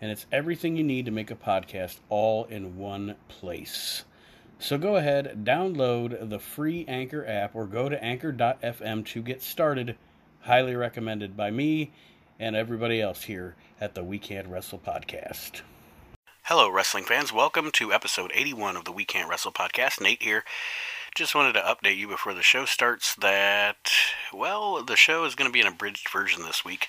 and it's everything you need to make a podcast all in one place. So go ahead, download the free Anchor app, or go to anchor.fm to get started. Highly recommended by me and everybody else here at the We Can't Wrestle podcast. Hello, wrestling fans. Welcome to episode 81 of the We Can't Wrestle podcast. Nate here. Just wanted to update you before the show starts that, well, the show is going to be an abridged version this week.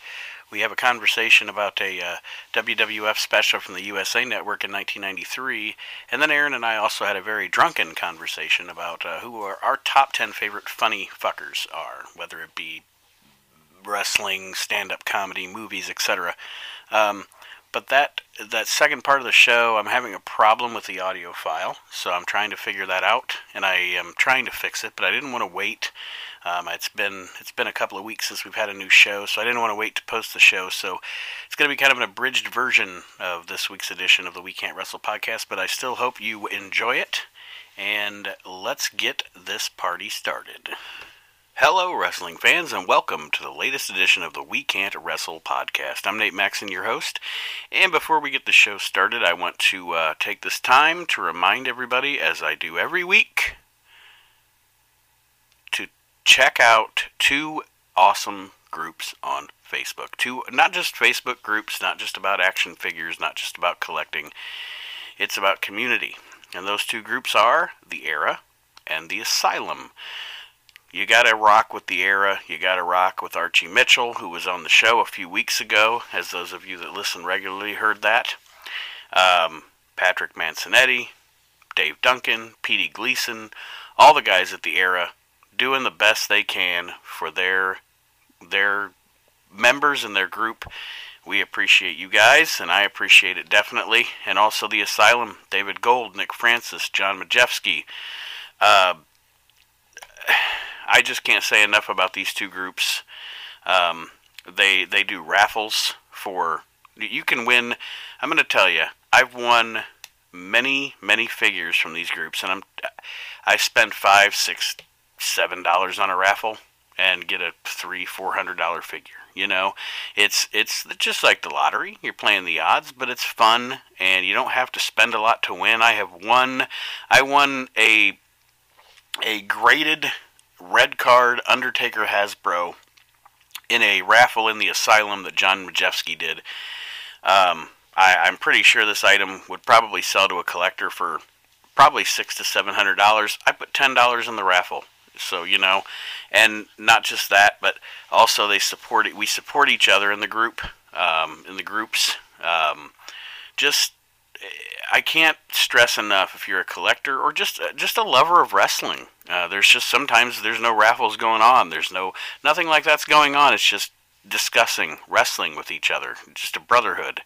We have a conversation about a uh, WWF special from the USA Network in 1993, and then Aaron and I also had a very drunken conversation about uh, who our, top 10 favorite funny fuckers are, whether it be wrestling, stand-up comedy, movies, etc. Um, but that that second part of the show, I'm having a problem with the audio file, so I'm trying to figure that out, and I am trying to fix it. But I didn't want to wait. Um, it's been it's been a couple of weeks since we've had a new show, so I didn't want to wait to post the show. So it's going to be kind of an abridged version of this week's edition of the We Can't Wrestle podcast. But I still hope you enjoy it, and let's get this party started. Hello, wrestling fans, and welcome to the latest edition of the We Can't Wrestle podcast. I'm Nate Maxon, your host. And before we get the show started, I want to uh, take this time to remind everybody, as I do every week, check out two awesome groups on Facebook. Two, not just Facebook groups, not just about action figures, not just about collecting. It's about community. And those two groups are The Era and The Asylum you got to rock with the era. You got to rock with Archie Mitchell, who was on the show a few weeks ago, as those of you that listen regularly heard that. Um, Patrick Mansonetti, Dave Duncan, Petey Gleason, all the guys at the era doing the best they can for their their members and their group. We appreciate you guys, and I appreciate it definitely. And also the Asylum, David Gold, Nick Francis, John Majewski. Uh, I just can't say enough about these two groups. Um, they they do raffles for you can win. I'm going to tell you, I've won many many figures from these groups, and I'm I spend five six seven dollars on a raffle and get a three four hundred dollar figure. You know, it's it's just like the lottery. You're playing the odds, but it's fun, and you don't have to spend a lot to win. I have won. I won a a graded red card Undertaker Hasbro in a raffle in the Asylum that John Majewski did. Um, I, am pretty sure this item would probably sell to a collector for probably six to seven hundred dollars. I put ten dollars in the raffle, so you know, and not just that, but also they support it. We support each other in the group, um, in the groups. Um, just I can't stress enough if you're a collector or just uh, just a lover of wrestling. Uh, there's just sometimes there's no raffles going on. There's no nothing like that's going on. It's just discussing wrestling with each other. Just a brotherhood,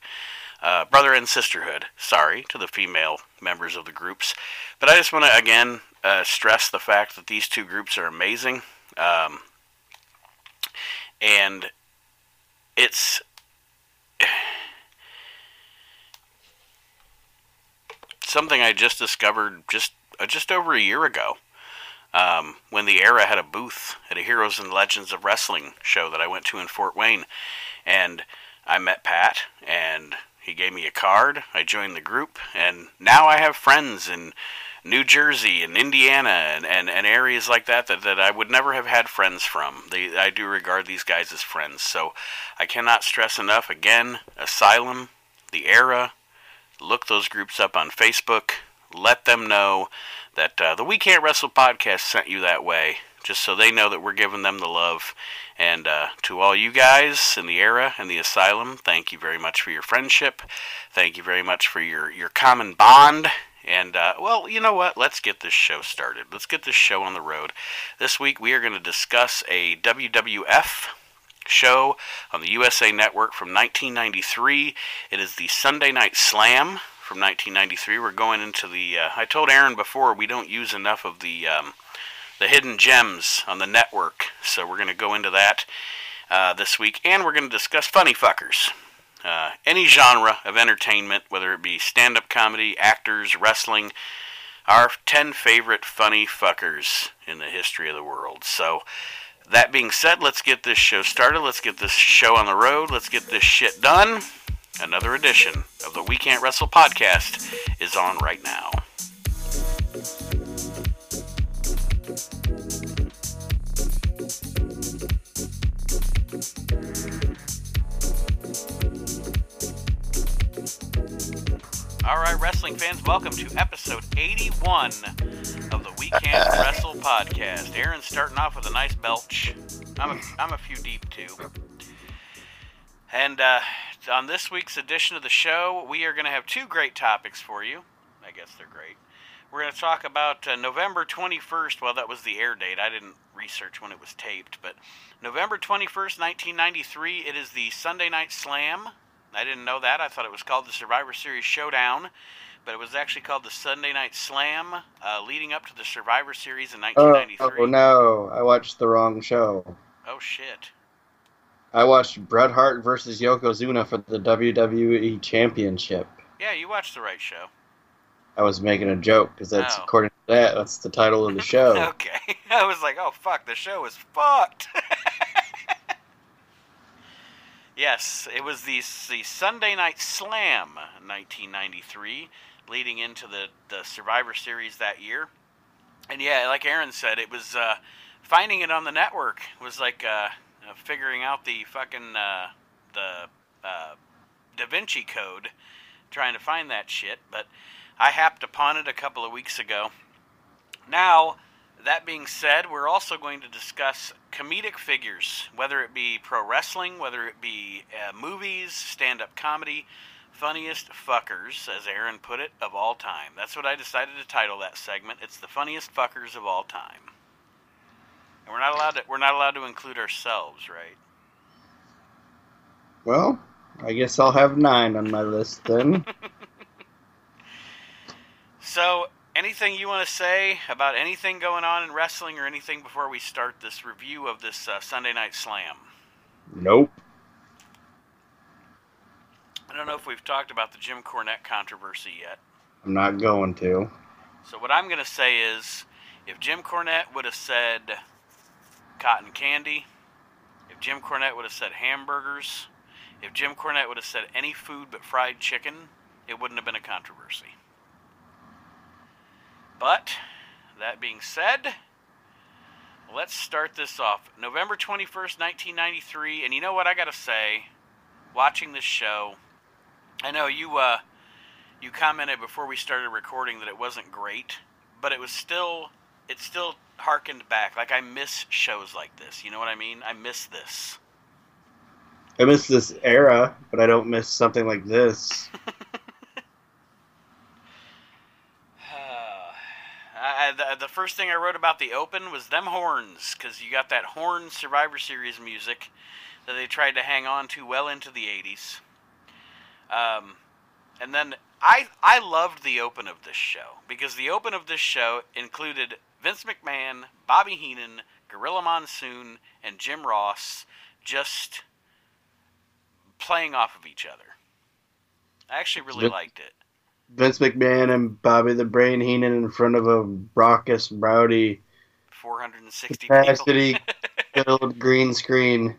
uh, brother and sisterhood. Sorry to the female members of the groups, but I just want to again uh, stress the fact that these two groups are amazing, um, and it's something I just discovered just uh, just over a year ago. Um, when the era had a booth at a Heroes and Legends of Wrestling show that I went to in Fort Wayne, and I met Pat, and he gave me a card. I joined the group, and now I have friends in New Jersey and Indiana and, and, and areas like that, that that I would never have had friends from. They, I do regard these guys as friends. So I cannot stress enough again Asylum, The Era, look those groups up on Facebook. Let them know that uh, the We Can't Wrestle podcast sent you that way, just so they know that we're giving them the love. And uh, to all you guys in the era and the asylum, thank you very much for your friendship. Thank you very much for your, your common bond. And, uh, well, you know what? Let's get this show started. Let's get this show on the road. This week we are going to discuss a WWF show on the USA Network from 1993. It is the Sunday Night Slam from 1993. We're going into the. Uh, I told Aaron before we don't use enough of the um, the hidden gems on the network, so we're going to go into that uh, this week, and we're going to discuss funny fuckers. Uh, any genre of entertainment, whether it be stand-up comedy, actors, wrestling, our 10 favorite funny fuckers in the history of the world. So, that being said, let's get this show started. Let's get this show on the road. Let's get this shit done. Another edition of the We Can't Wrestle podcast is on right now. All right, wrestling fans, welcome to episode 81 of the We Can't Wrestle podcast. Aaron's starting off with a nice belch. I'm a, I'm a few deep too. And uh, on this week's edition of the show, we are going to have two great topics for you. I guess they're great. We're going to talk about uh, November 21st. Well, that was the air date. I didn't research when it was taped, but November 21st, 1993, it is the Sunday Night Slam I didn't know that. I thought it was called the Survivor Series Showdown, but it was actually called the Sunday Night Slam, uh, leading up to the Survivor Series in 1993. Oh, oh no, I watched the wrong show. Oh shit. I watched Bret Hart versus Yokozuna for the WWE Championship. Yeah, you watched the right show. I was making a joke because that's oh. according to that, that's the title of the show. okay, I was like, oh fuck, the show is fucked. Yes, it was the, the Sunday Night Slam 1993, leading into the, the Survivor Series that year. And yeah, like Aaron said, it was uh, finding it on the network was like uh, figuring out the fucking uh, the uh, Da Vinci Code, trying to find that shit. But I happed upon it a couple of weeks ago. Now that being said, we're also going to discuss comedic figures, whether it be pro wrestling, whether it be uh, movies, stand up comedy, funniest fuckers, as Aaron put it, of all time. That's what I decided to title that segment. It's the funniest fuckers of all time. And we're not allowed to we're not allowed to include ourselves, right? Well, I guess I'll have nine on my list then. so anything you want to say about anything going on in wrestling or anything before we start this review of this uh, Sunday Night Slam? Nope. I don't know if we've talked about the Jim Cornette controversy yet. I'm not going to. So, what I'm going to say is if Jim Cornette would have said cotton candy, if Jim Cornette would have said hamburgers, if Jim Cornette would have said any food but fried chicken, it wouldn't have been a controversy. But, that being said, let's start this off. November 21st, 1993, and you know what I got to say, watching this show, I know you uh you commented before we started recording that it wasn't great, but it was still it still harkened back. Like I miss shows like this. You know what I mean? I miss this. I miss this era, but I don't miss something like this. I, the, the first thing I wrote about the Open was them horns, because you got that horn Survivor Series music that they tried to hang on to well into the 80s. Um, and then I I loved the open of this show because the open of this show included Vince McMahon, Bobby Heenan, Gorilla Monsoon, and Jim Ross just playing off of each other. I actually really liked it. Vince McMahon and Bobby the Brain Heenan in front of a raucous, rowdy, 460 capacity filled green screen.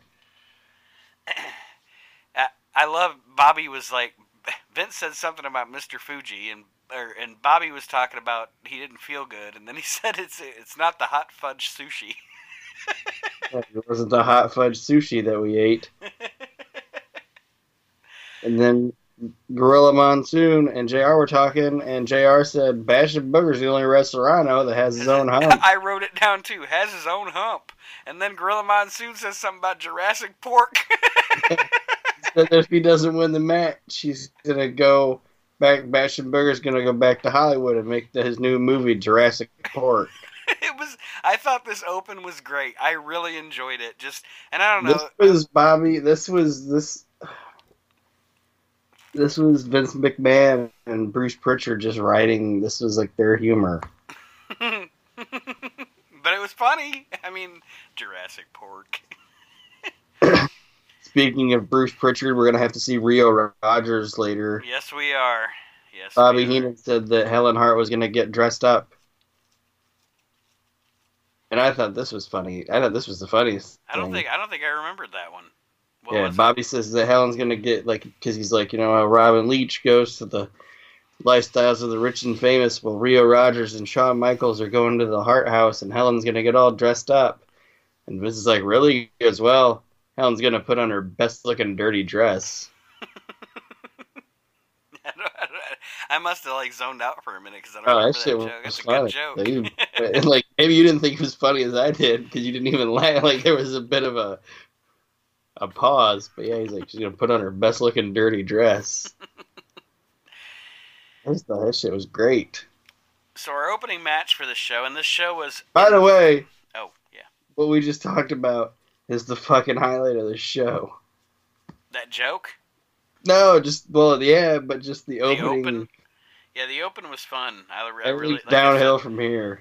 I love Bobby was like Vince said something about Mr. Fuji and or, and Bobby was talking about he didn't feel good and then he said it's it's not the hot fudge sushi. it wasn't the hot fudge sushi that we ate. and then Gorilla Monsoon and JR were talking, and JR said Bastion Booger's the only wrestler I know that has his own hump. I wrote it down too. Has his own hump. And then Gorilla Monsoon says something about Jurassic Pork. said if he doesn't win the match, he's gonna go back. Bastion Booger's gonna go back to Hollywood and make the, his new movie Jurassic Pork. it was. I thought this open was great. I really enjoyed it. Just and I don't know. This was Bobby. This was this. This was Vince McMahon and Bruce Prichard just writing. This was like their humor. but it was funny. I mean, Jurassic Pork. Speaking of Bruce Prichard, we're gonna have to see Rio Rogers later. Yes, we are. Yes. Bobby. Heenan said that Helen Hart was gonna get dressed up, and I thought this was funny. I thought this was the funniest. I don't thing. think. I don't think I remembered that one. What yeah, was it? Bobby says that Helen's gonna get like because he's like you know how Robin Leach goes to the lifestyles of the rich and famous. Well, Rio Rogers and Shawn Michaels are going to the Hart House, and Helen's gonna get all dressed up. And Vince is like, really? Goes, well, Helen's gonna put on her best looking dirty dress. I, I I must have like zoned out for a minute because I don't Oh, remember that that, joke. was It's a funny. good joke. Like, and, like maybe you didn't think it was funny as I did because you didn't even laugh. Like there was a bit of a a pause, but yeah, he's like she's gonna put on her best looking dirty dress. I just thought that shit was great. so our opening match for the show, and this show was. By the way, Oh yeah, what we just talked about is the fucking highlight of the show. that joke. No, just well, yeah, but just the The opening. open. Yeah, the open was fun. I, I really like downhill from here.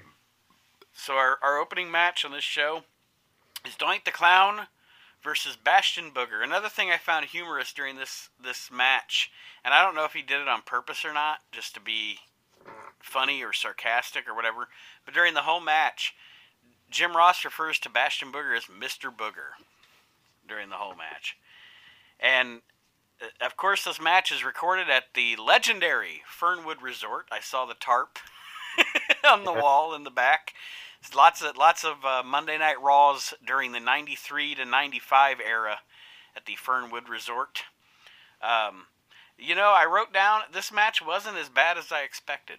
So our, our opening match on this show is Doink the Clown versus Bastion Booger. Another thing I found humorous during this this match, and I don't know if he did it on purpose or not, just to be funny or sarcastic or whatever, but during the whole match, Jim Ross refers to Bastion Booger as Mr. Booger during the whole match. And uh, of course, this match is recorded at the legendary Fernwood Resort. I saw the tarp on the wall in the back. Lots of lots of uh, Monday Night Raws during the '93 to '95 era at the Fernwood Resort. Um, you know, I wrote down this match wasn't as bad as I expected,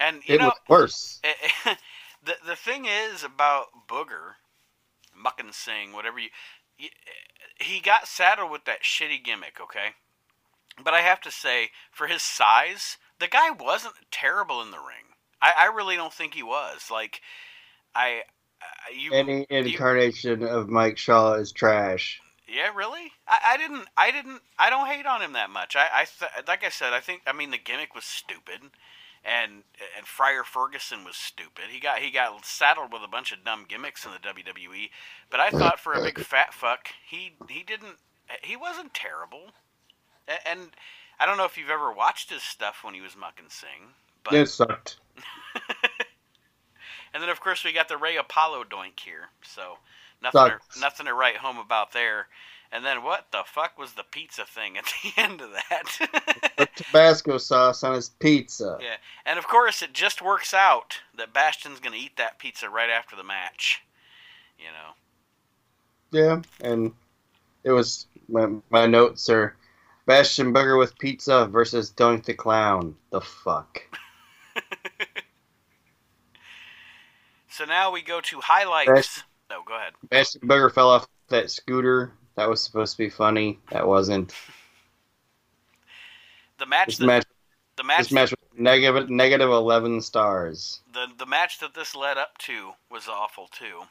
and you It know, was worse. the the thing is about Booger, Makhan Singh, whatever you, you, he got saddled with that shitty gimmick, okay. But I have to say, for his size, the guy wasn't terrible in the ring. I, I really don't think he was. Like, I, I you, Any incarnation of Mike Shaw is trash. yeah, really? I, I didn't. I didn't. I don't hate on him that much. I, I th- like I said. I think. I mean, the gimmick was stupid, and and Friar Ferguson was stupid. He got he got saddled with a bunch of dumb gimmicks in the WWE. But I thought for a big fat fuck, he he didn't. He wasn't terrible. And I don't know if you've ever watched his stuff when he was Makhan Singh, but It sucked. And then of course we got the Ray Apollo doink here. So nothing to, nothing to write home about there. And then what the fuck was the pizza thing at the end of that? Put Tabasco sauce on his pizza. yeah. And of course it just works out that Bastion's going to eat that pizza right after the match. You know. Yeah, and it was my, my notes are Bastion Burger with pizza versus Dunk the Clown. The fuck. So now we go to highlights. Best- Oh, go ahead. Bastion Booger fell off that scooter. That was supposed to be funny. That wasn't. The match This that match, the match, this match was negative negative eleven stars. the the match that this led up to was awful too.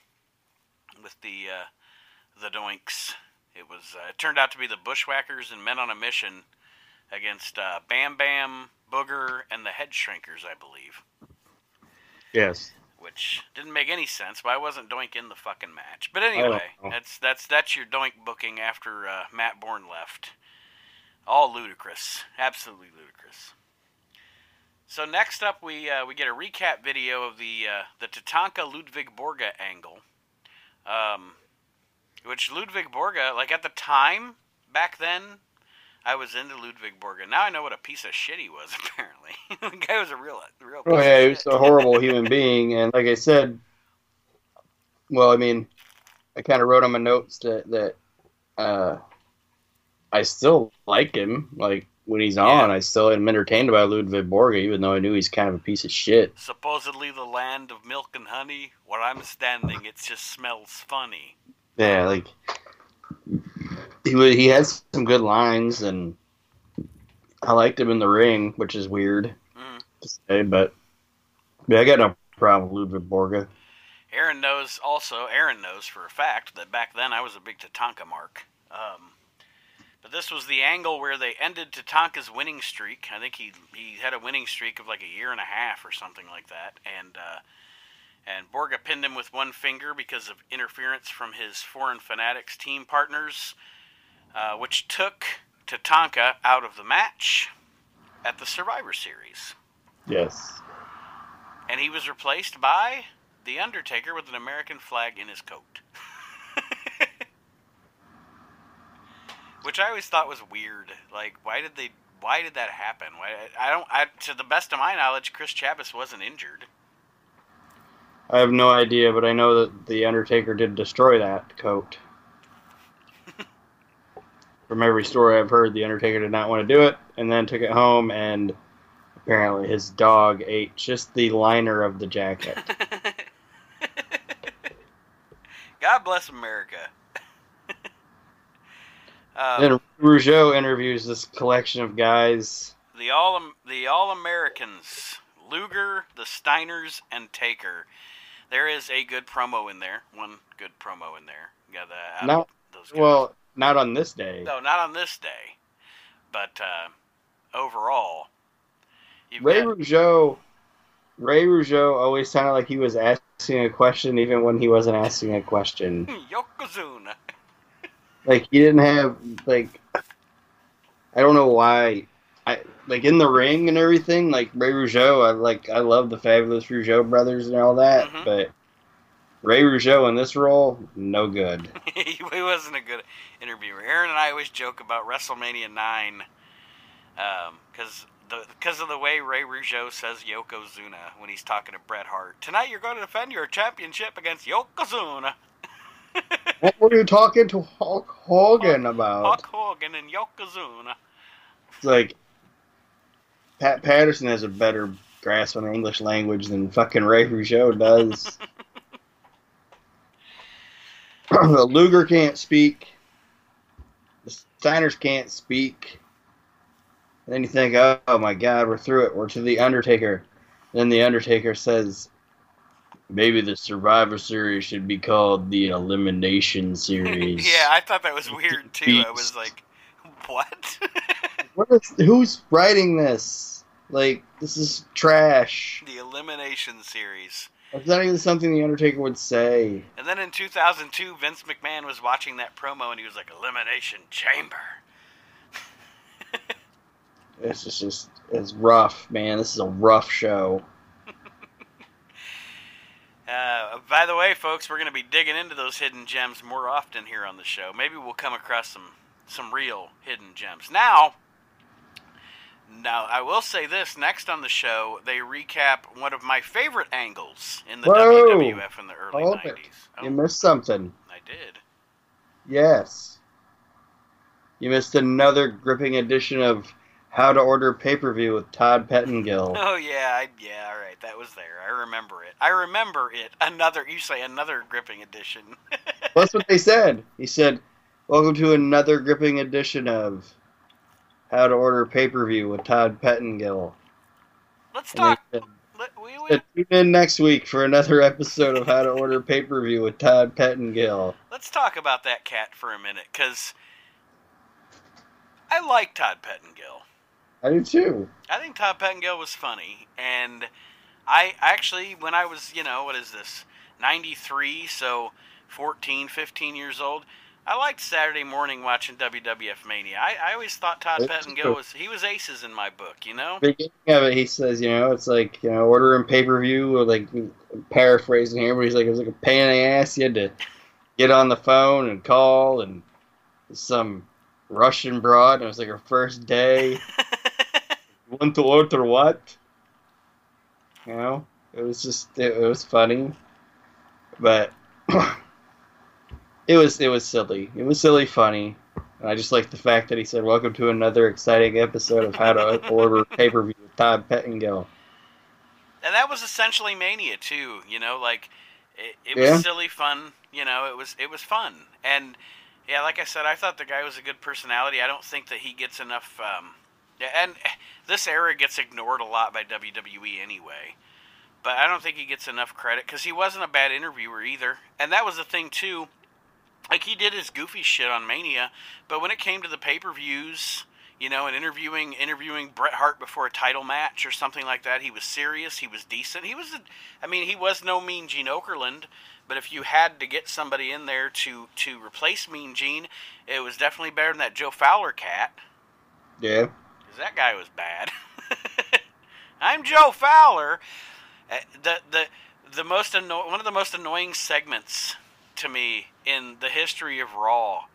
With the uh, the Doinks, it was uh, it turned out to be the Bushwhackers and Men on a Mission against uh, Bam Bam, Booger, and the Head Shrinkers, I believe. Yes. Which didn't make any sense. Why wasn't Doink in the fucking match? But anyway, that's that's that's your Doink booking after uh, Matt Borne left. All ludicrous, absolutely ludicrous. So next up, we uh, we get a recap video of the uh, the Tatanka Ludwig Borga angle, um, which Ludwig Borga, like at the time back then, I was into Ludwig Borga. Now I know what a piece of shit he was. Apparently, the guy was a real real. Piece Oh yeah, he was a horrible human being, and like I said, well, I mean, I kind of wrote on my notes that that uh, I still like him. Like when he's on, I still am entertained by Ludwig Borga, even though I knew he's kind of a piece of shit. Supposedly the land of milk and honey. Where I'm standing, it just smells funny. Yeah, like he he has some good lines, and I liked him in the ring, which is weird Mm. to say, but yeah, I got no problem with Ludwig Borga. Aaron knows also. Aaron knows for a fact that back then I was a big Tatanka mark. Um, but this was the angle where they ended Tatanka's winning streak. I think he he had a winning streak of like a year and a half or something like that, and uh, and Borga pinned him with one finger because of interference from his foreign fanatics team partners, uh, which took Tatanka out of the match at the Survivor Series. Yes. And he was replaced by The Undertaker with an American flag in his coat. Which I always thought was weird. Like, why did they? Why did that happen? Why? I don't. I, to the best of my knowledge, Chris Chavis wasn't injured. I have no idea, but I know that the Undertaker did destroy that coat. From every story I've heard, the Undertaker did not want to do it, and then took it home, and apparently his dog ate just the liner of the jacket. God bless America. um, then Rougeau interviews this collection of guys. the all the all Americans, Luger, the Steiners, and Taker. There is a good promo in there. One good promo in there. Got that. Not those guys. well, not on this day. no, not on this day, but uh, overall, Ray got- Rougeau, Ray Rougeau always sounded like he was asking a question, even when he wasn't asking a question. Yokozuna. Like he didn't have like, I don't know why. I like in the ring and everything. Like Ray Rougeau, I like I love the fabulous Rougeau brothers and all that, Mhm. but Ray Rougeau in this role, no good. he wasn't a good interviewer. Aaron and I always joke about WrestleMania nine, um, because the because of the way Ray Rougeau says Yokozuna when he's talking to Bret Hart. Tonight you're going to defend your championship against Yokozuna, what were you talking to Hulk Hogan about? Hulk Hogan, and Yokozuna. It's like Pat Patterson has a better grasp on the English language than fucking Ray Rougeau does. the Luger can't speak. The Steiners can't speak. And then you think, oh, oh my God, we're through it. We're to the Undertaker. then the Undertaker says, maybe the Survivor Series should be called the Elimination Series. yeah, I thought that was weird too. I was like, what? What is, who's writing this? Like, this is trash. the Elimination Series. It's not even something the Undertaker would say. And then in 2002, Vince McMahon was watching that promo and he was like, Elimination Chamber. this is just it's rough, man. This is a rough show. Uh, by the way, folks, we're going to be digging into those hidden gems more often here on the show. Maybe we'll come across some some real hidden gems. Now, now I will say this: next on the show, they recap one of my favorite angles in the Whoa! WWF in the early Hold it. '90s. You missed something. I did. Yes. You missed another gripping edition of How to Order Pay Per View with Todd Pettengill. Oh yeah, I, yeah, all right, that was there. I remember it. I remember it. Another, you say another gripping edition. Well, That's what they said. He said, Welcome to another gripping edition of How to Order Pay Per View with Todd Pettengill. Let's And talk. said, Let, we, we, Tune in next week for another episode of How to Order Pay Per View with Todd Pettengill. let's talk about that cat for a minute, because I like Todd Pettengill. I do too. I think Todd Pettengill was funny, and I actually, when I was, you know, what is this, 93, so 14, 15 years old, I liked Saturday morning watching WWF Mania. I, I always thought Todd Pettengill was, he was aces in my book, you know? beginning of it, he says, you know, it's like, you know, ordering pay per view, or like paraphrasing here, but he's like, it was like a pain in the ass. You had to get on the phone and call, and some Russian broad, and it was like her first day. Want to order what? You know, it was just, it, it was funny, but it was, it was silly. It was silly funny. And I just like the fact that he said, "Welcome to another exciting episode of How to Order Pay Per View with Todd Pettengill." and that was essentially mania too you know like it, it was Yeah. silly fun you know it was it was fun and yeah like i said i thought the guy was a good personality i don't think that he gets enough um and this era gets ignored a lot by wwe anyway but I don't think he gets enough credit because he wasn't a bad interviewer either. And that was the thing too. Like he did his goofy shit on Mania, but when it came to the pay per views, you know, and interviewing interviewing Bret Hart before a title match or something like that, he was serious. He was decent. He was, a, I mean, he was no Mean Gene Okerlund, but if you had to get somebody in there to to replace Mean Gene, it was definitely better than that Joe Fowler cat. Yeah. Because that guy was bad. I'm Joe Fowler. Uh, the the the most anno- one of the most annoying segments to me in the history of Raw,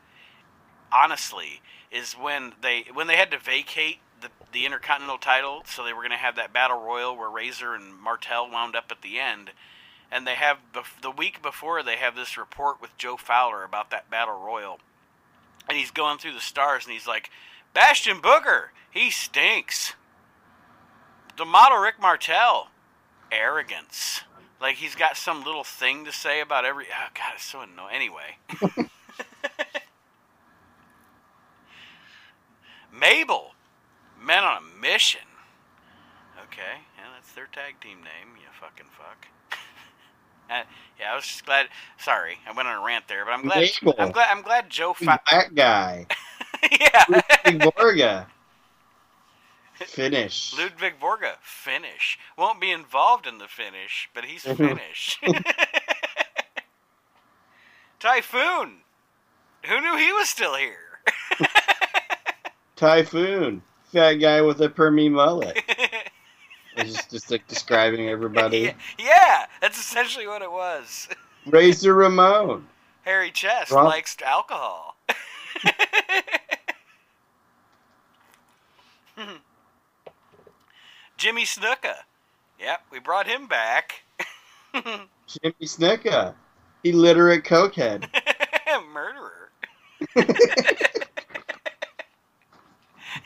honestly, is when they when they had to vacate the the Intercontinental title, so they were going to have that battle royal where Razor and Martel wound up at the end, and they have the week before they have this report with Joe Fowler about that battle royal, and he's going through the stars and he's like, Bastion Booger, he stinks. The model Rick Martel, arrogance. Like he's got some little thing to say about every. Oh God, it's so annoying. Anyway. Mabel, men on a mission. Okay, yeah, that's their tag team name. You fucking fuck. uh, yeah, I was just glad. Sorry, I went on a rant there, but I'm glad. Mabel. I'm glad. I'm glad Joe. Fa- that guy. yeah. Borga. Finish. Ludwig Borga, finish. Won't be involved in the finish, but he's finish. Typhoon. Who knew he was still here? Typhoon. Fat guy with a permy mullet. it's just, just like describing everybody. Yeah, yeah, that's essentially what it was. Razor Ramon. Harry Chest Ron- likes alcohol. Jimmy Snuka. Yep, we brought him back. Jimmy Snuka. Illiterate cokehead. Murderer.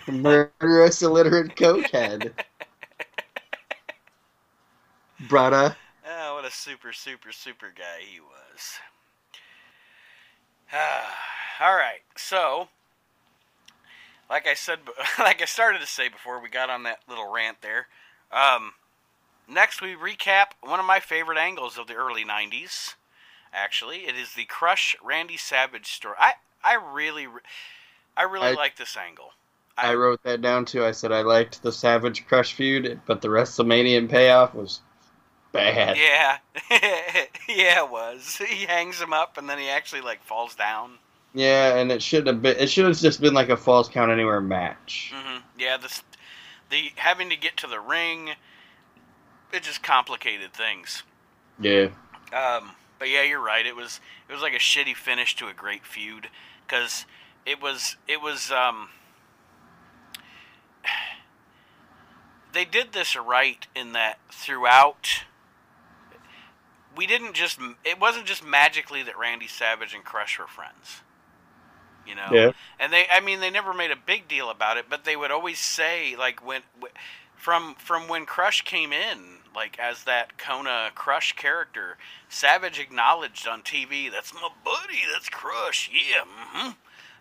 Murderous illiterate cokehead. Brada. Oh, ah, what a super, super, super guy he was. all right, so like I said, like I started to say before we got on that little rant there. Um, next, we recap one of my favorite angles of the early '90s. Actually, it is the Crush Randy Savage story. I I really, I really I, like this angle. I, I, wrote that down too. I said I liked the Savage Crush feud, but the WrestleMania payoff was bad. Yeah, yeah, it was. He hangs him up, and then he actually like falls down. Yeah, and it should have been. It should have just been like a false count anywhere match. Mm-hmm. Yeah, the the having to get to the ring, it just complicated things. Yeah. Um, but yeah, you're right. It was it was like a shitty finish to a great feud because it was it was um. They did this right in that throughout we didn't just it wasn't just magically that Randy Savage and Crush were friends you know. Yeah. And they, I mean, they never made a big deal about it, but they would always say, like, when, from from when Crush came in, like as that Kona Crush character, Savage acknowledged on TV, "That's my buddy. That's Crush. Yeah, mm-hmm.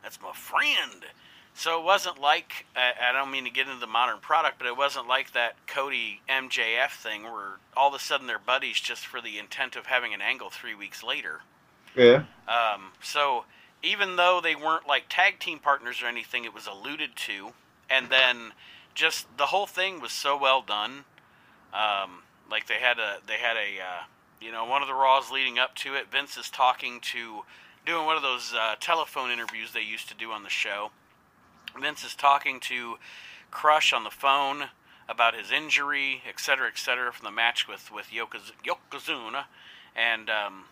that's my friend." So it wasn't like I don't mean to get into the modern product, but it wasn't like that Cody MJF thing where all of a sudden they're buddies just for the intent of having an angle three weeks later. Yeah. Um. So even though they weren't like tag team partners or anything, it was alluded to, and then just the whole thing was so well done. Um, like they had a they had a uh, you know one of the Raws leading up to it. Vince is talking to doing one of those uh, telephone interviews they used to do on the show. Vince is talking to Crush on the phone about his injury, et cetera, et cetera, from the match with with Yokoz- Yokozuna, and um,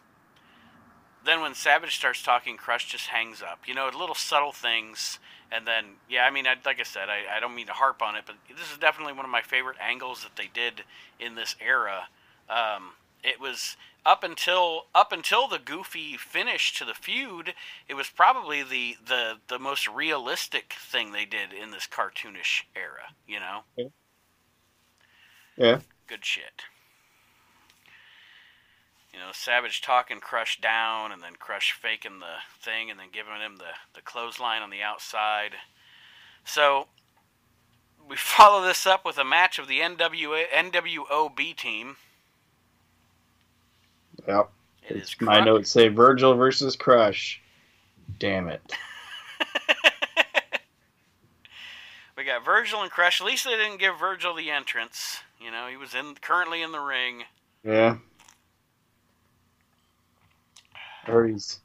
then when Savage starts talking, Crush just hangs up. You know, little subtle things. And then, yeah, I mean, I, like I said, I, I don't mean to harp on it, but this is definitely one of my favorite angles that they did in this era. Um, it was up until up until the goofy finish to the feud. It was probably the the the most realistic thing they did in this cartoonish era. You know. Yeah. Good shit you know, Savage talking Crush down, and then Crush faking the thing, and then giving him the, the clothesline on the outside. So we follow this up with a match of the NWA, NWO B team, Yep. It is My Crush- notes say Virgil versus Crush. Damn it. we got Virgil and Crush. At least they didn't give Virgil the entrance. You know, he was in currently in the ring. Yeah. I heard he's.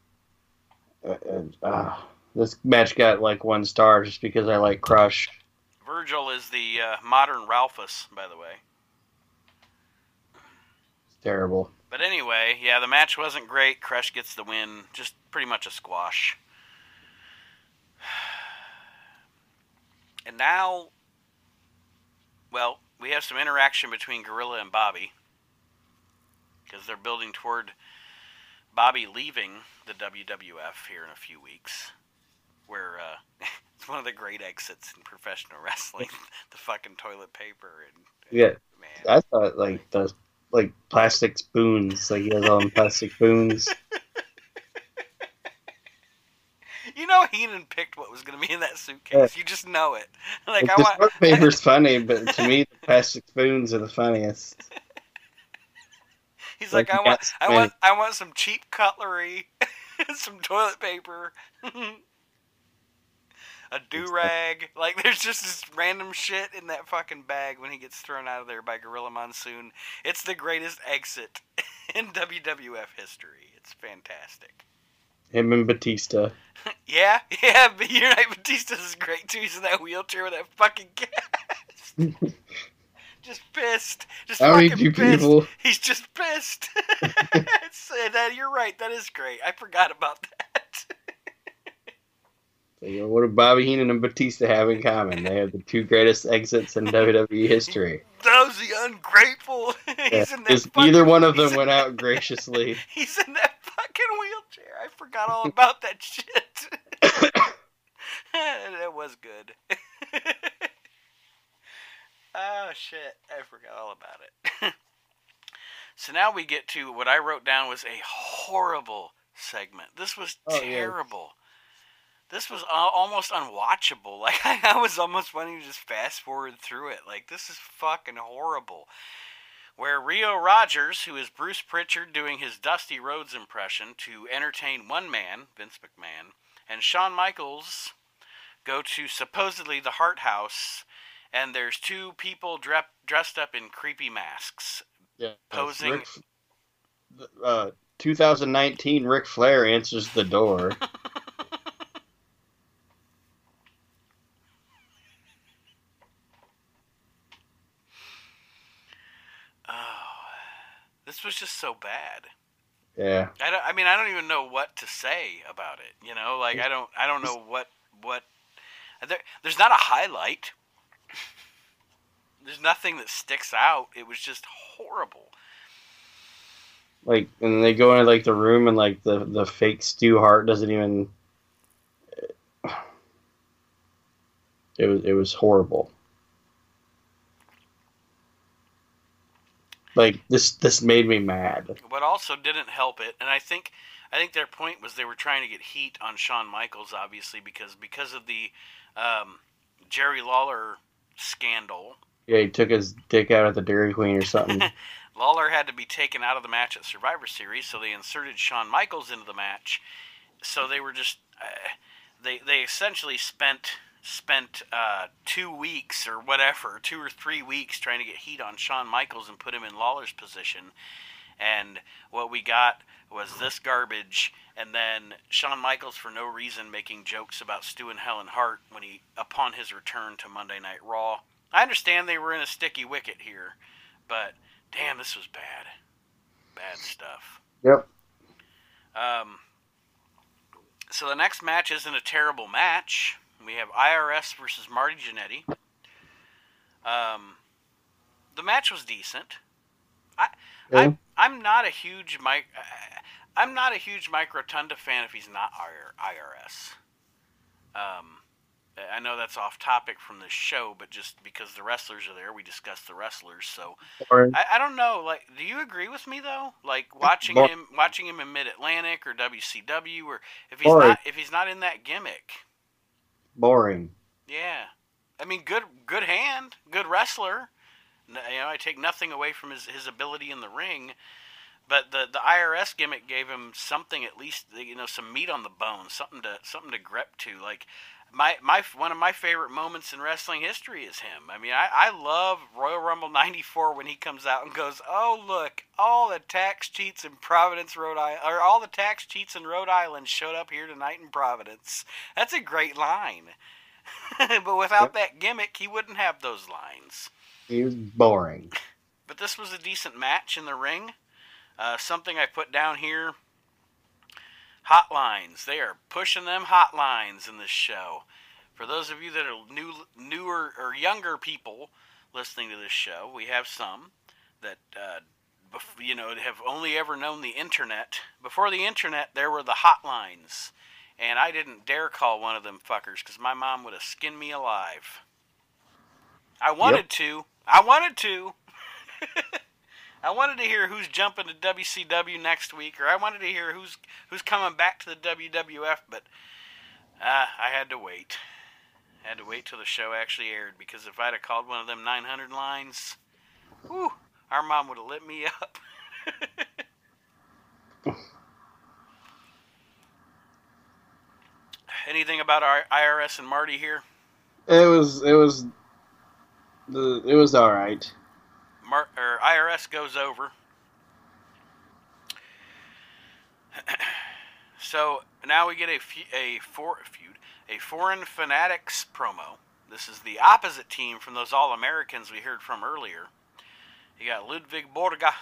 Uh, uh, this match got like one star just because I like Crush. Virgil is the uh, modern Ralphus, by the way. It's terrible. But anyway, yeah, the match wasn't great. Crush gets the win. Just pretty much a squash. And now, well, we have some interaction between Gorilla and Bobby. Because they're building toward Bobby leaving the WWF here in a few weeks. Where uh, it's one of the great exits in professional wrestling the fucking toilet paper. and Yeah, Man. I thought like the like plastic spoons, like he has all plastic spoons. You know Heenan picked what was going to be in that suitcase. You just know it. Like Like, I want. toilet paper's funny, but to me, the plastic spoons are the funniest. He's like like, I want, I want, I want some cheap cutlery, some toilet paper, a do rag. Like there's just this random shit in that fucking bag when he gets thrown out of there by Gorilla Monsoon. It's the greatest exit in WWF history. It's fantastic. Him and Batista. Yeah, yeah, but Unite Batista is great too. He's in that wheelchair with that fucking cast. Just pissed. Just many fucking pissed. people? He's just pissed. Uh, that, you're right. That is great. I forgot about that. You know, what do Bobby Heenan and Batista have in common? They have the two greatest exits in WWE history. Those the ungrateful. Yeah, he's in that. fucking- neither one of them went that- out graciously. He's in that fucking wheelchair. I forgot all about that shit. that was good. Oh shit, I forgot all about it. so now we get to what I wrote down was a horrible segment. This was Oh, yeah. terrible. This was almost unwatchable. Like I was almost wanting to just fast forward through it. Like this is fucking horrible. Where Rio Rogers, who is Bruce Prichard doing his Dusty Rhodes impression to entertain one man, Vince McMahon, and Shawn Michaels go to supposedly the Hart House, and there's two people drep- dressed up in creepy masks. Yeah, Posing- Ric, uh, 2019, Ric Flair answers the door. Oh, this was just so bad. Yeah, I, don't, I mean, I don't even know what to say about it. You know, like I don't, I don't know what what. There, there's not a highlight. There's nothing that sticks out. It was just horrible. like, and they go into like the room, and like the the fake Stu Hart doesn't even. It was it was horrible. Like this this made me mad. What also didn't help it, and I think, I think their point was they were trying to get heat on Shawn Michaels, obviously because because of the um, Jerry Lawler scandal. Yeah, he took his dick out at the Dairy Queen or something. Lawler had to be taken out of the match at Survivor Series, so they inserted Shawn Michaels into the match. So they were just uh, they they essentially spent spent uh, two weeks or whatever, two or three weeks trying to get heat on Shawn Michaels and put him in Lawler's position. And what we got was this garbage, and then Shawn Michaels for no reason making jokes about Stu and Helen Hart when he upon his return to Monday Night Raw. I understand they were in a sticky wicket here, but damn, this was bad. Bad stuff. Yep. Um, so the next match isn't a terrible match. We have IRS versus Marty Jannetty. Um, the match was decent. I, Yeah. I I'm not a huge Mike. I'm not a huge Mike Rotunda fan if he's not IR, IRS. Um, I know that's off topic from this show, but just because the wrestlers are there, we discuss the wrestlers. So I, I don't know. Like, do you agree with me though? Like watching him, watching him in Mid Atlantic or WCW, or if he's not, if he's not in that gimmick, boring. yeah. I mean, good, good hand, good wrestler. You know, I take nothing away from his his ability in the ring, but the the IRS gimmick gave him something at least you know some meat on the bone, something to something to grip to. Like my my one of my favorite moments in wrestling history is him. I mean, I I love Royal Rumble '94 when he comes out and goes, "Oh look, all the tax cheats in Providence, Rhode Island, or all the tax cheats in Rhode Island showed up here tonight in Providence." That's a great line. but without that gimmick, he wouldn't have those lines. He was boring. But this was a decent match in the ring. Uh, something I put down here hotlines. They are pushing them hotlines in this show. For those of you that are new, newer or younger people listening to this show, we have some that uh, you know have only ever known the internet. Before the internet, there were the hotlines, and I didn't dare call one of them fuckers because my mom would have skinned me alive. I wanted yep. to. I wanted to. I wanted to hear who's jumping to WCW next week, or I wanted to hear who's who's coming back to the WWF, but uh, I had to wait. I had to wait till the show actually aired because if I'd have called one of them 900 lines, whew, our mom would have lit me up. Anything about our IRS and Marty here? It was it was the it was all right. Mar- or IRS goes over. so now we get a a for feud, a foreign fanatics promo. This is the opposite team from those All Americans we heard from earlier. You got Ludwig Borga.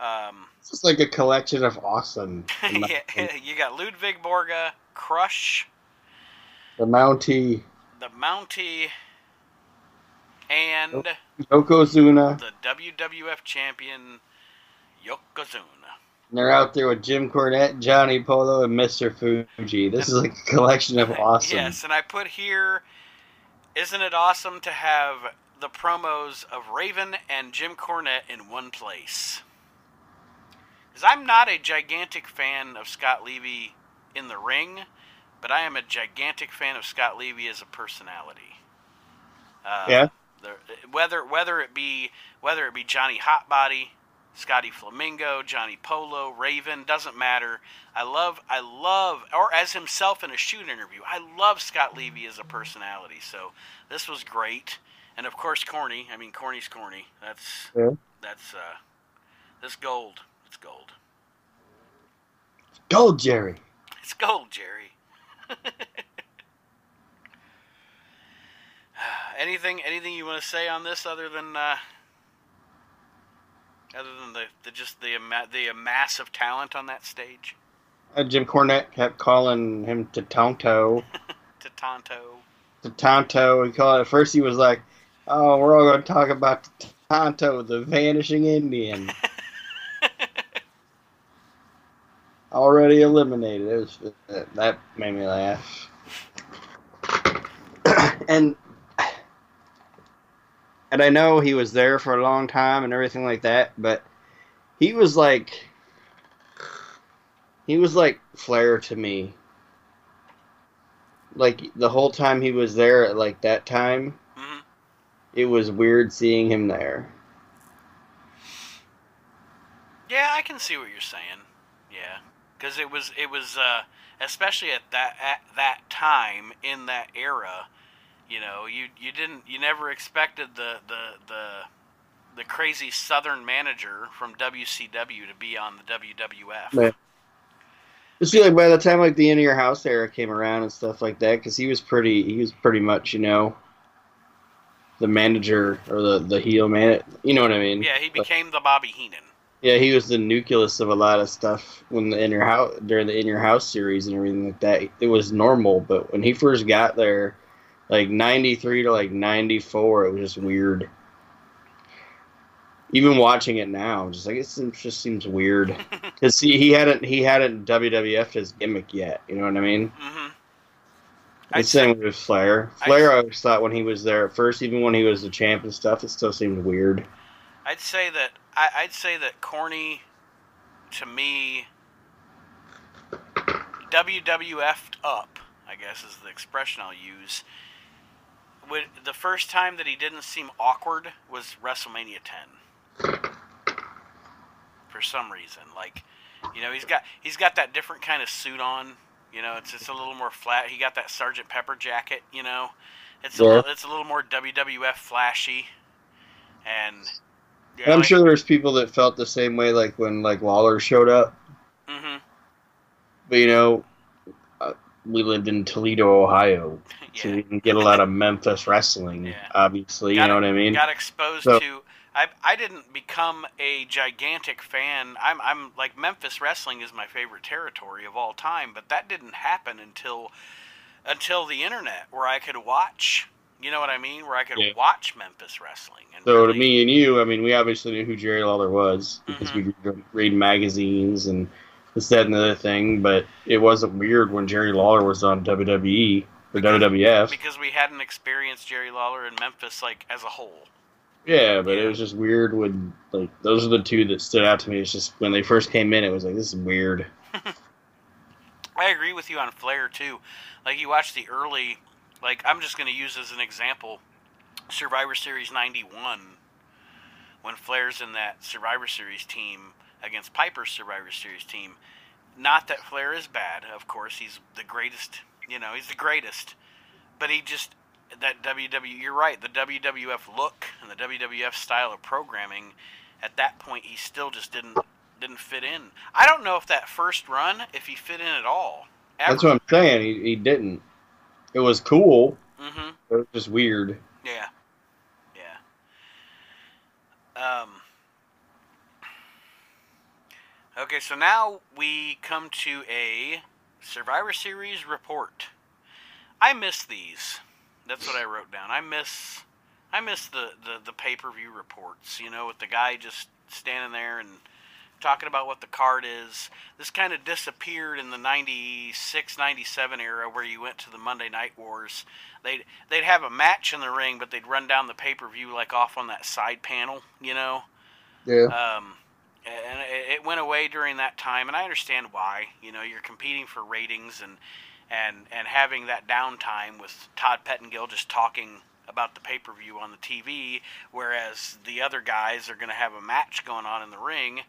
Um, it's just like a collection of awesome. yeah, you got Ludwig Borga, Crush, the Mountie, the Mountie, and Yokozuna, the WWF champion Yokozuna. And they're out there with Jim Cornette, Johnny Polo, and Mr. Fuji. This and, is like a collection of awesome. Yes, and I put here, isn't it awesome to have the promos of Raven and Jim Cornette in one place? Because I'm not a gigantic fan of Scott Levy in the ring, but I am a gigantic fan of Scott Levy as a personality. Uh, yeah whether whether it be whether it be Johnny Hotbody, Scotty Flamingo, Johnny Polo, Raven, doesn't matter. I love I love or as himself in a shoot interview. I love Scott Levy as a personality. So this was great. And of course Corny. I mean Corny's corny. That's yeah. that's uh this gold. It's gold. It's gold, Jerry. It's gold, Jerry. anything anything you want to say on this other than uh, other than the, the just the the massive talent on that stage? Uh, Jim Cornette kept calling him to Tonto. to Tonto. To Tonto. He called it. At first, he was like, "Oh, we're all going to talk about Tonto, the vanishing Indian." Already eliminated. It was that made me laugh. and and I know he was there for a long time and everything like that, but he was like he was like Flair to me. Like the whole time he was there at like that time, mm-hmm. it was weird seeing him there. Yeah, I can see what you're saying. Yeah, because it was it was uh, especially at that at that time in that era you know, you you didn't you never expected the the the the crazy Southern manager from WCW to be on the WWF. Man. Just feel like by the time like the In Your House era came around and stuff like that, because he was pretty he was pretty much you know the manager or the the heel man. You know what I mean? Yeah, he became but, the Bobby Heenan. Yeah, he was the nucleus of a lot of stuff when the In Your House during the In Your House series and everything like that. It was normal, but when he first got there like 93 to like 94 it was just weird even watching it now just like it just seems weird because he, he hadn't he hadn't wwf his gimmick yet you know what i mean mm-hmm. The same with Flair. Flair, I, I always thought when he was there at first, even when he was the champ and stuff, it still seemed weird. I'd say that I, I'd say that corny, to me, WWF'd up. I guess is the expression I'll use would, the first time that he didn't seem awkward was WrestleMania 10. for some reason. Like, you know, he's got he's got that different kind of suit on. You know, it's it's a little more flat. He got that Sergeant Pepper jacket. You know, it's a Yeah. little, it's a little more WWF flashy, and yeah, I'm like- sure there's people that felt the same way, like when like Lawler showed up. Mhm. But you know, we lived in Toledo, Ohio, so yeah. we didn't get a lot of Memphis wrestling. Yeah. Obviously, Got you know it- what I mean. got exposed So- to. I I didn't become a gigantic fan. I'm I'm like Memphis wrestling is my favorite territory of all time, but that didn't happen until until the internet where I could watch. You know what I mean? Where I could Yeah. watch Memphis wrestling. And So to me and you, I mean, we obviously knew who Jerry Lawler was because we mm-hmm. read magazines and this, that, and the other thing. But it wasn't weird when Jerry Lawler was on WWE or WWF. because we hadn't experienced Jerry Lawler in Memphis like as a whole. Yeah, but Yeah. it was just weird when like those are the two that stood out to me. It's just when they first came in, it was like this is weird. I agree with you on Flair too. Like you watch the early, like I'm just going to use as an example, Survivor Series '91, when Flair's in that Survivor Series team against Piper's Survivor Series team. Not that Flair is bad, of course. He's the greatest. You know, he's the greatest. But he just that WW. You're right. The WWF look and the WWF style of programming. At that point, he still just didn't didn't fit in. I don't know if that first run, if he fit in at all. That's what I'm saying. He, he didn't. It was cool. Mm-hmm. It was just weird. Yeah. Yeah. Um. Okay, so now we come to a Survivor Series report. I miss these. That's what I wrote down. I miss I miss the, the, the pay per view reports, you know, with the guy just standing there and talking about what the card is. This kind of disappeared in the 96 97 era where you went to the Monday Night Wars. They'd, they'd have a match in the ring, but they'd run down the pay per view like off on that side panel, you know? Yeah. Um, and it- went away during that time, and I understand why. You know, you're competing for ratings and and and having that downtime with Todd Pettengill just talking about the pay per view on the TV, whereas the other guys are going to have a match going on in the ring.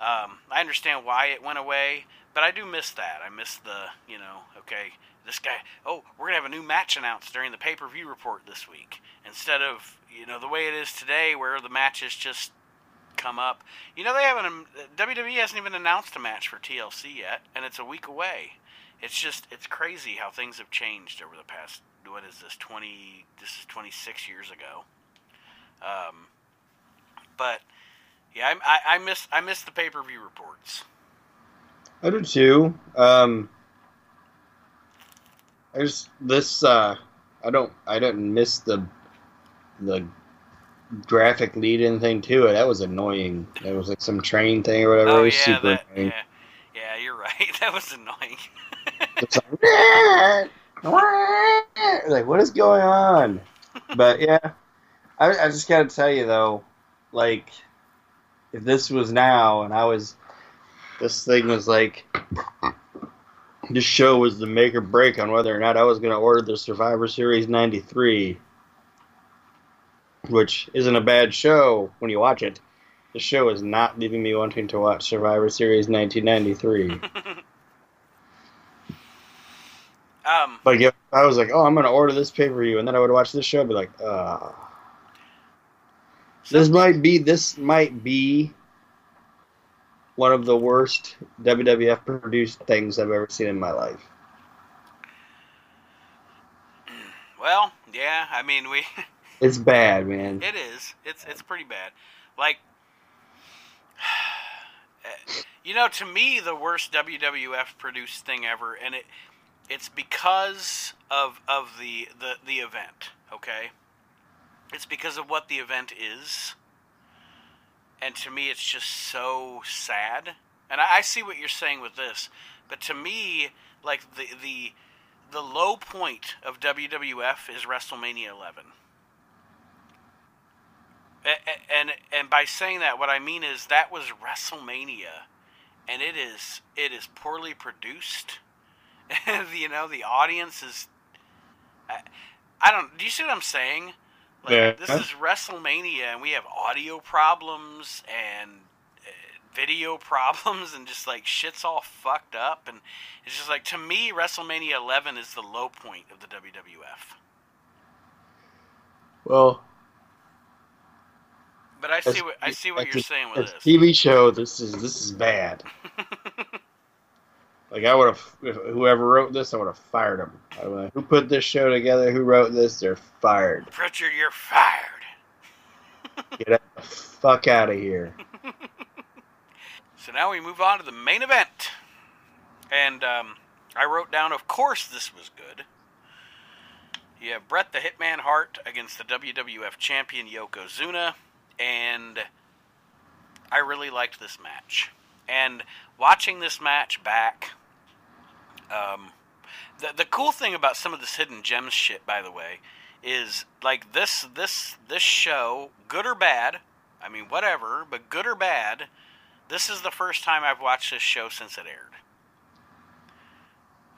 Um, I understand why it went away, but I do miss that. I miss the, you know, okay, this guy, oh, we're going to have a new match announced during the pay per view report this week. Instead of, you know, the way it is today where the match is just come up. You know, they haven't, WWE hasn't even announced a match for TLC yet, and it's a week away. It's just, it's crazy how things have changed over the past, what is this, 20, this is 26 years ago. Um, but, yeah, I, I, I miss, I miss the pay per view reports. I do too. Um, I just this uh, I don't I didn't miss the the graphic lead in thing to it. That was annoying. That was like some train thing or whatever. Oh it was yeah, super that, annoying. yeah, yeah. You're right. That was annoying. It's like, like what is going on? But yeah, I, I just gotta tell you though, like if this was now and I was, this thing was like, this show was the make or break on whether or not I was gonna order the Survivor Series '93, which isn't a bad show when you watch it. The show is not leaving me wanting to watch Survivor Series 1993. um, Like if I was like, oh, I'm gonna order this pay per view, and then I would watch this show, I'd be like, uh this might be this might be one of the worst WWF produced things I've ever seen in my life. well, yeah. I mean, we. It's bad, man. It is. It's it's pretty bad. Like, you know, to me, the worst WWF produced thing ever, and it it's because of of the the the event. Okay, it's because of what the event is, and to me, it's just so sad. And I, I see what you're saying with this, but to me, like the the the low point of WWF is WrestleMania 11. A- a- and and by saying that, what I mean is that was WrestleMania, and it is it is poorly produced. you know, the audience is. I, I don't. Do you see what I'm saying? Like Yeah. this is WrestleMania, and we have audio problems, and uh, video problems and just like shit's all fucked up and it's just like to me WrestleMania 11 is the low point of the WWF. Well, but I see what I see what you're a, saying with this. TV show, this is this is bad. like I would have, whoever wrote this, I would have fired him. Like, who put this show together? Who wrote this? They're fired. Prichard, you're fired. Get the fuck out of here. so now we move on to the main event, and um, I wrote down, of course, this was good. You have Bret the Hitman Hart against the WWF champion Yokozuna and I really liked this match. And watching this match back, um, the the cool thing about some of this hidden gems shit, by the way, is like this this this show, good or bad, I mean whatever, but good or bad, this is the first time I've watched this show since it aired.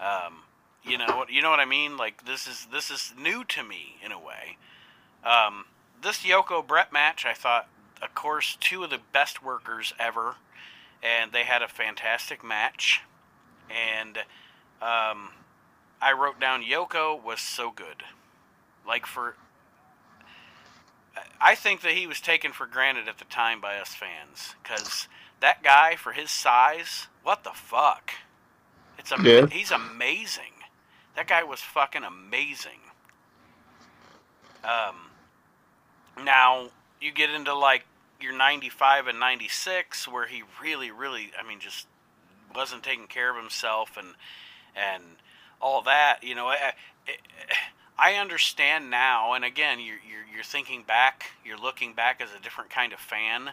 Um, you know, you know what I mean? Like this is this is new to me in a way. Um, this Yoko Bret match, I thought, of course, two of the best workers ever, and they had a fantastic match. And um, I wrote down Yoko was so good. Like, for. I think that he was taken for granted at the time by us fans. Because that guy, for his size, what the fuck? It's am- yeah. He's amazing. That guy was fucking amazing. Um, now you get into like your 95 and 96 where he really really I mean just wasn't taking care of himself and and all that, you know, I, I understand now and again you're, you're you're thinking back, you're looking back as a different kind of fan.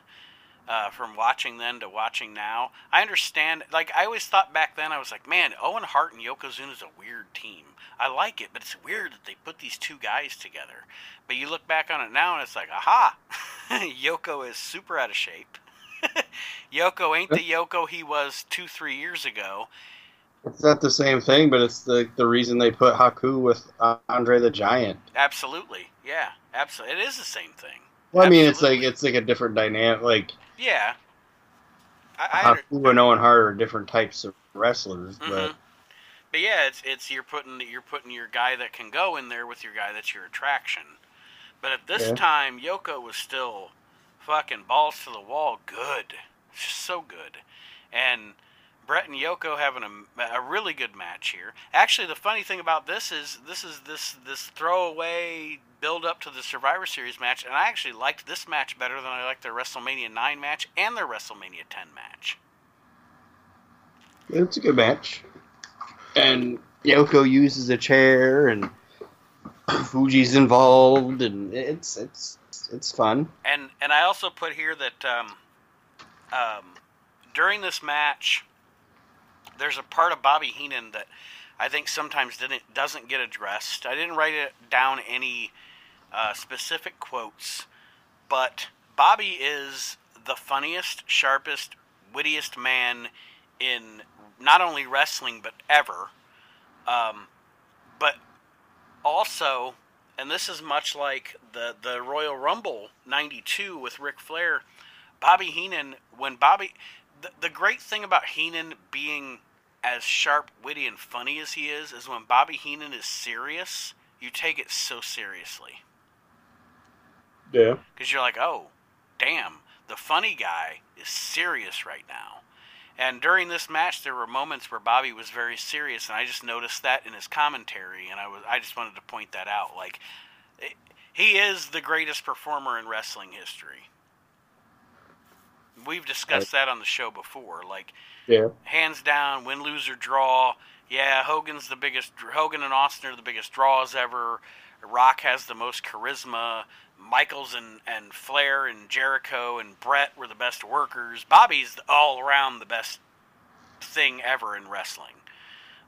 Uh, from watching then to watching now. I understand. Like I always thought back then, I was like, man, Owen Hart and Yokozuna is a weird team. I like it, but it's weird that they put these two guys together. But you look back on it now, and it's like, aha, Yoko is super out of shape. Yoko ain't the Yoko he was two, three years ago. It's not the same thing, but it's the the reason they put Haku with Andre the Giant. Absolutely, yeah, absolutely. It is the same thing. Well, I mean, it's like it's like a different dynamic. Like, yeah, I, I Haku and Owen Hart are different types of wrestlers, mm-hmm. but but yeah, it's it's you're putting you're putting your guy that can go in there with your guy that's your attraction. But at this yeah. time, Yoko was still fucking balls to the wall, good, just so good, and Bret and Yoko having a, a really good match here. Actually, the funny thing about this is this is this this throwaway build up to the Survivor Series match, and I actually liked this match better than I liked their WrestleMania nine match and their WrestleMania ten match. It's a good match, and Yoko uses a chair and Fuji's involved, and it's it's it's fun. And and I also put here that um, um, during this match, there's a part of Bobby Heenan that I think sometimes didn't doesn't get addressed. I didn't write it down any uh, specific quotes, but Bobby is the funniest, sharpest, wittiest man in not only wrestling but ever. Um, but also, and this is much like the the Royal Rumble '92 with Ric Flair, Bobby Heenan. When Bobby, the, the great thing about Heenan being as sharp, witty, and funny as he is, is when Bobby Heenan is serious, you take it so seriously. Yeah. Because you're like, oh, damn, the funny guy is serious right now. And during this match, there were moments where Bobby was very serious, and I just noticed that in his commentary, and I was I just wanted to point that out. Like, he is the greatest performer in wrestling history. We've discussed that on the show before. Like, yeah, hands down, win, lose or draw. Yeah, Hogan's the biggest. Hogan and Austin are the biggest draws ever. Rock has the most charisma. Michaels and, and Flair and Jericho and Bret were the best workers. Bobby's all around the best thing ever in wrestling.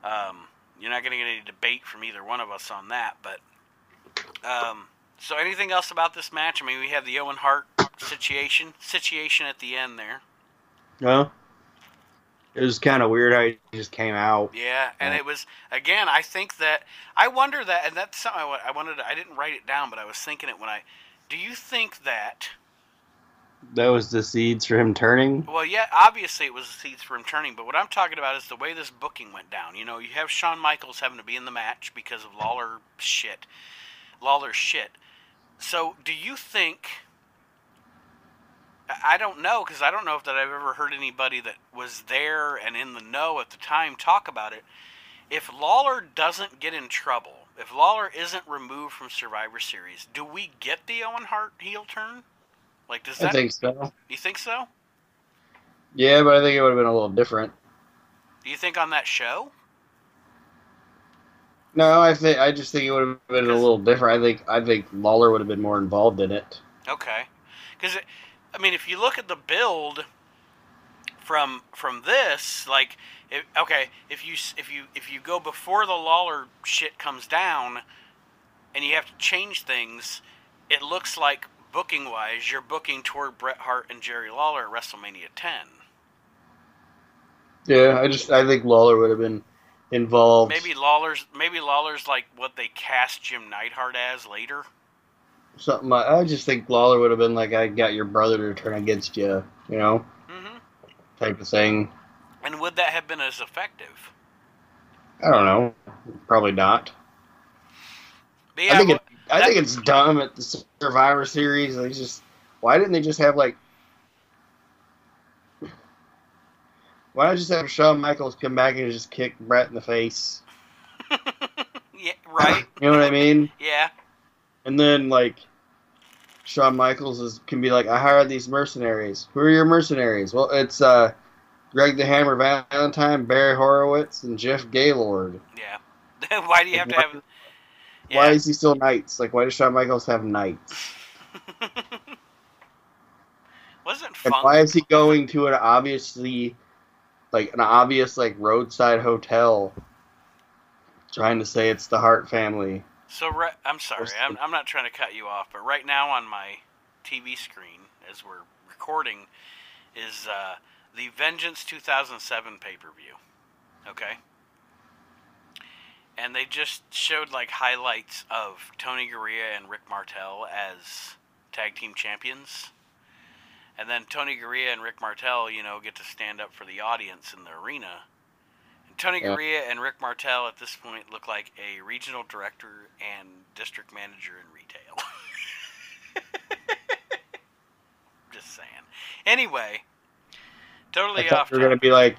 Um, you're not going to get any debate from either one of us on that. But um, so, anything else about this match? I mean, we have the Owen Hart situation situation at the end there. No. It was kind of weird how he just came out. Yeah, and it was again. I think that I wonder that, and that's something I wanted. To, I didn't write it down, but I was thinking it when I. Do you think that That was the seeds for him turning. Well, yeah, obviously it was the seeds for him turning, but what I'm talking about is the way this booking went down. You know, you have Shawn Michaels having to be in the match because of Lawler shit. Lawler shit. So, do you think I don't know because I don't know if that I've ever heard anybody that was there and in the know at the time talk about it. If Lawler doesn't get in trouble, if Lawler isn't removed from Survivor Series, do we get the Owen Hart heel turn? Like, does that? I think so. You think so? Yeah, but I think it would have been a little different. Do you think on that show? No, I think I just think it would have been a little different. I think I think Lawler would have been more involved in it. Okay, because I mean, if you look at the build from from this, like, if, okay, if you if you if you go before the Lawler shit comes down, and you have to change things, it looks like booking wise, you're booking toward Bret Hart and Jerry Lawler at WrestleMania 10. Yeah, I just I think Lawler would have been involved. Maybe Lawler's maybe Lawler's like what they cast Jim Neidhart as later something like I just think Lawler would have been like, "I got your brother to turn against you," you know, mm-hmm. type of thing. And would that have been as effective? I don't know. Probably not. Yeah, I think it, I think it's dumb at the Survivor Series. They just why didn't they just have like why not just have Shawn Michaels come back and just kick Bret in the face? yeah, right. you know what I mean? Yeah. And then like Shawn Michaels is can be like, I hired these mercenaries. Who are your mercenaries? Well, it's uh, Greg the Hammer Valentine, Barry Horowitz, and Jeff Gaylord. Yeah. why do you have to have? Yeah. Why is he still knights? Like, why does Shawn Michaels have knights? Wasn't and why is he going to an obviously, like an obvious like roadside hotel, trying to say it's the Hart family? So right, I'm sorry, I'm, I'm not trying to cut you off, but right now on my TV screen, as we're recording, is uh, the Vengeance 2007 pay per view. Okay. And they just showed like highlights of Tony Garea and Rick Martel as tag team champions. And then Tony Garea and Rick Martel, you know, get to stand up for the audience in the arena Tony yeah. Garea and Rick Martel at this point look like a regional director and district manager in retail. Just saying. Anyway, totally I off. They're gonna be like,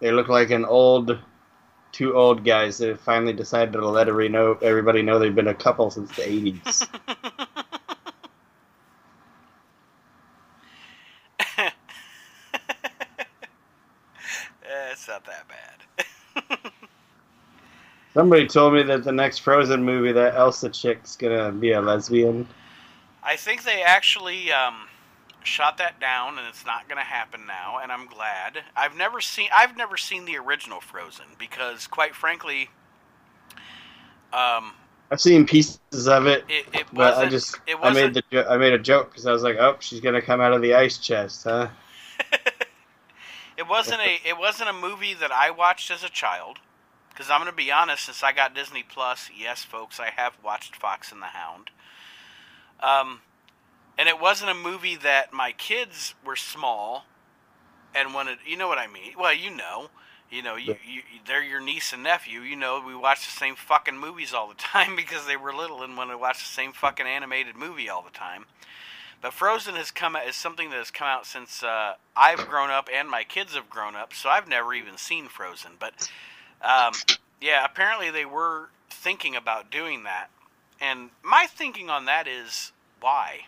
they look like an old, two old guys that have finally decided to let everybody know, everybody know they've been a couple since the '80s. it's not that bad. Somebody told me that the next Frozen movie, that Elsa chick's gonna be a lesbian. I think they actually um, shot that down, and it's not gonna happen now. And I'm glad. I've never seen. I've never seen the original Frozen because, quite frankly, um, I've seen pieces of it. It, it but I just I made the I made a joke because I was like, oh, she's gonna come out of the ice chest, huh? it wasn't a it wasn't a movie that I watched as a child. Because I'm going to be honest, since I got Disney Plus, yes, folks, I have watched Fox and the Hound. Um, and it wasn't a movie that my kids were small and wanted. You know what I mean? Well, you know, you know, you, you they're your niece and nephew. You know, we watch the same fucking movies all the time because they were little and wanted to watch the same fucking animated movie all the time. But Frozen has come out is something that has come out since uh, I've grown up and my kids have grown up, so I've never even seen Frozen. But um, yeah, apparently they were thinking about doing that. And my thinking on that is why?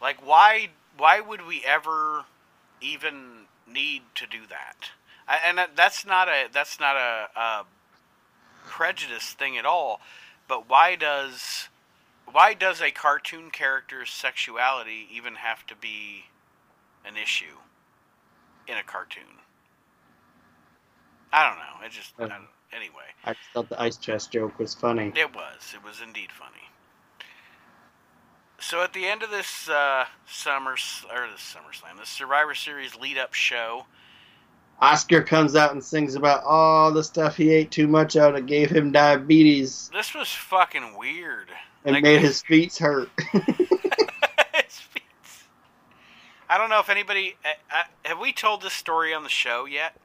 Like why why would we ever even need to do that? And that's not a that's not a, a prejudice thing at all. But why does why does a cartoon character's sexuality even have to be an issue in a cartoon? I don't know. It just uh, anyway. I just thought the ice chest joke was funny. It was. It was indeed funny. So at the end of this uh, summer or this SummerSlam, the Survivor Series lead-up show, Oscar comes out and sings about all the stuff he ate too much of that gave him diabetes. This was fucking weird. And like, made his feet hurt. his feet. I don't know if anybody uh, uh, have we told this story on the show yet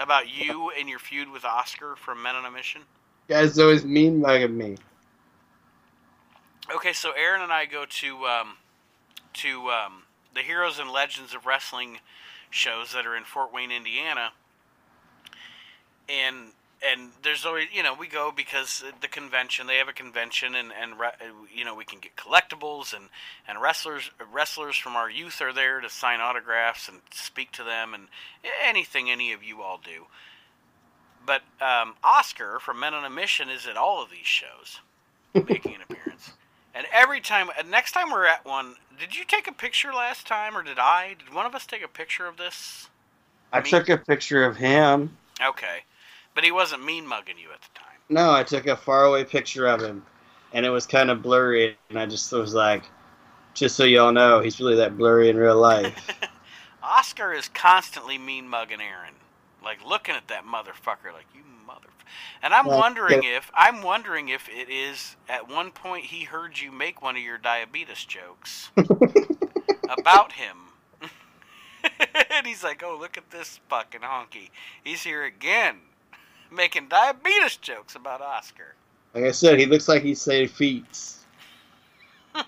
about you and your feud with Oscar from Men on a Mission. Guys always mean mugging me. Okay, so Aaron and I go to um, to um, the Heroes and Legends of Wrestling shows that are in Fort Wayne, Indiana, and and there's always you know we go because the convention they have a convention and and you know we can get collectibles and and wrestlers wrestlers from our youth are there to sign autographs and speak to them and anything any of you all do. But um, oscar from men on a mission is at all of these shows making an appearance. And every time next time we're at one did you take a picture last time or did i did one of us take a picture of this? I Me? took a picture of him. Okay but he wasn't mean mugging you at the time. No, I took a faraway picture of him, and it was kind of blurry, and I just was like, just so y'all know, he's really that blurry in real life. Oscar is constantly mean mugging Aaron, like looking at that motherfucker, like you mother. And I'm wondering if I'm wondering if it is at one point he heard you make one of your diabetes jokes about him. and he's like, "Oh, look at this fucking honky. He's here again." Making diabetes jokes about Oscar. Like I said, he looks like he's saying feats.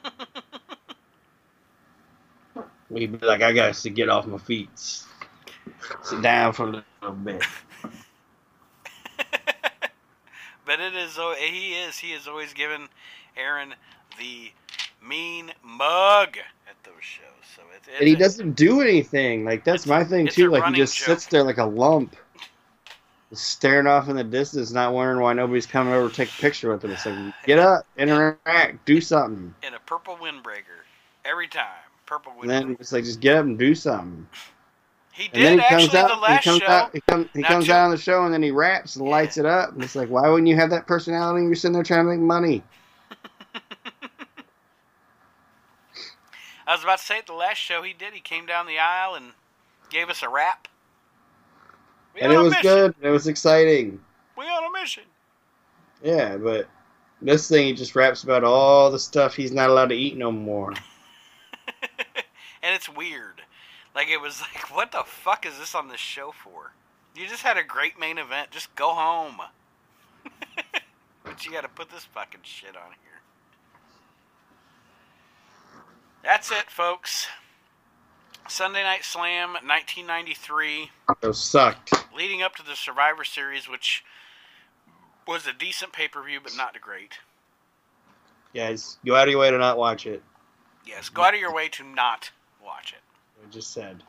He'd be like, I got to get off my feet. Sit down for a little bit. but it is, oh, he is, he is always given Aaron the mean mug at those shows. So it, it, and he doesn't do anything. Like that's my thing too. Like he just joke. sits there like a lump staring off in the distance, not wondering why nobody's coming over to take a picture with him. It's like, get up, interact, do something. In a purple windbreaker, every time. Purple windbreaker. And then it's like, just get up and do something. He did and then he comes out, the last he comes show. Out, he, come, he comes out on the show and then he raps and yeah. lights it up. And it's like, why wouldn't you have that personality? You're sitting there trying to make money. I was about to say, at the last show he did, he came down the aisle and gave us a rap. We and it was mission. good. It was exciting. We on a mission. Yeah, but this thing he just raps about all the stuff he's not allowed to eat no more. and it's weird. Like it was like, what the fuck is this on this show for? You just had a great main event. Just go home. but you got to put this fucking shit on here. That's it, folks. Sunday Night Slam, 1993. Those sucked. Leading up to the Survivor Series, which was a decent pay per view, but not great. Guys, go out of your way to not watch it. Yes, go out of your way to not watch it. I just said.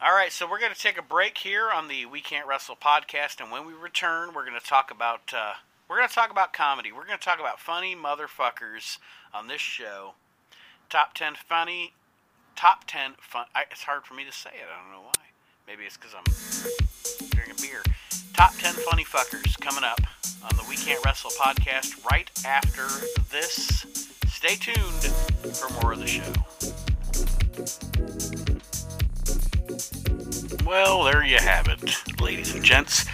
All right, so we're going to take a break here on the We Can't Wrestle podcast, and when we return, we're going to talk about uh, we're going to talk about comedy. We're going to talk about funny motherfuckers on this show. Top ten funny top 10 fun. I, it's hard for me to say it. I don't know why. Maybe it's because I'm drinking beer. Top 10 funny fuckers coming up on the We Can't Wrestle podcast right after this. Stay tuned for more of the show. Well, there you have it, ladies and gents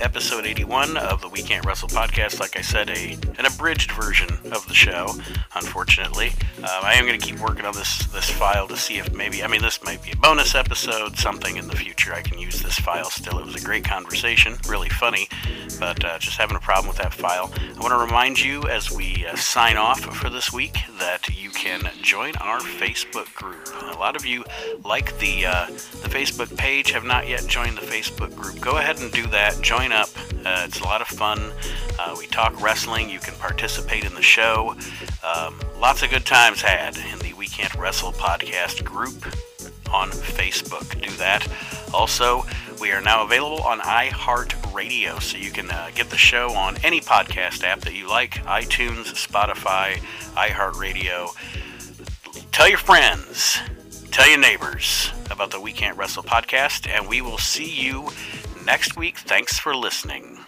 episode 81 of the We Can't Wrestle podcast. Like I said, a an abridged version of the show. Unfortunately, um, I am going to keep working on this this file to see if maybe I mean this might be a bonus episode, something in the future. I can use this file still. It was a great conversation, really funny, but uh, just having a problem with that file. I want to remind you as we uh, sign off for this week that you can join our Facebook group. A lot of you like the uh, the Facebook page, have not yet joined the Facebook group. Go ahead and do that. Join up. Uh, it's a lot of fun. Uh, we talk wrestling. You can participate in the show. Um, lots of good times had in the We Can't Wrestle podcast group on Facebook. Do that. Also, we are now available on iHeartRadio, so you can uh, get the show on any podcast app that you like iTunes, Spotify, iHeartRadio. Tell your friends, tell your neighbors about the We Can't Wrestle podcast, and we will see you next week. Thanks for listening.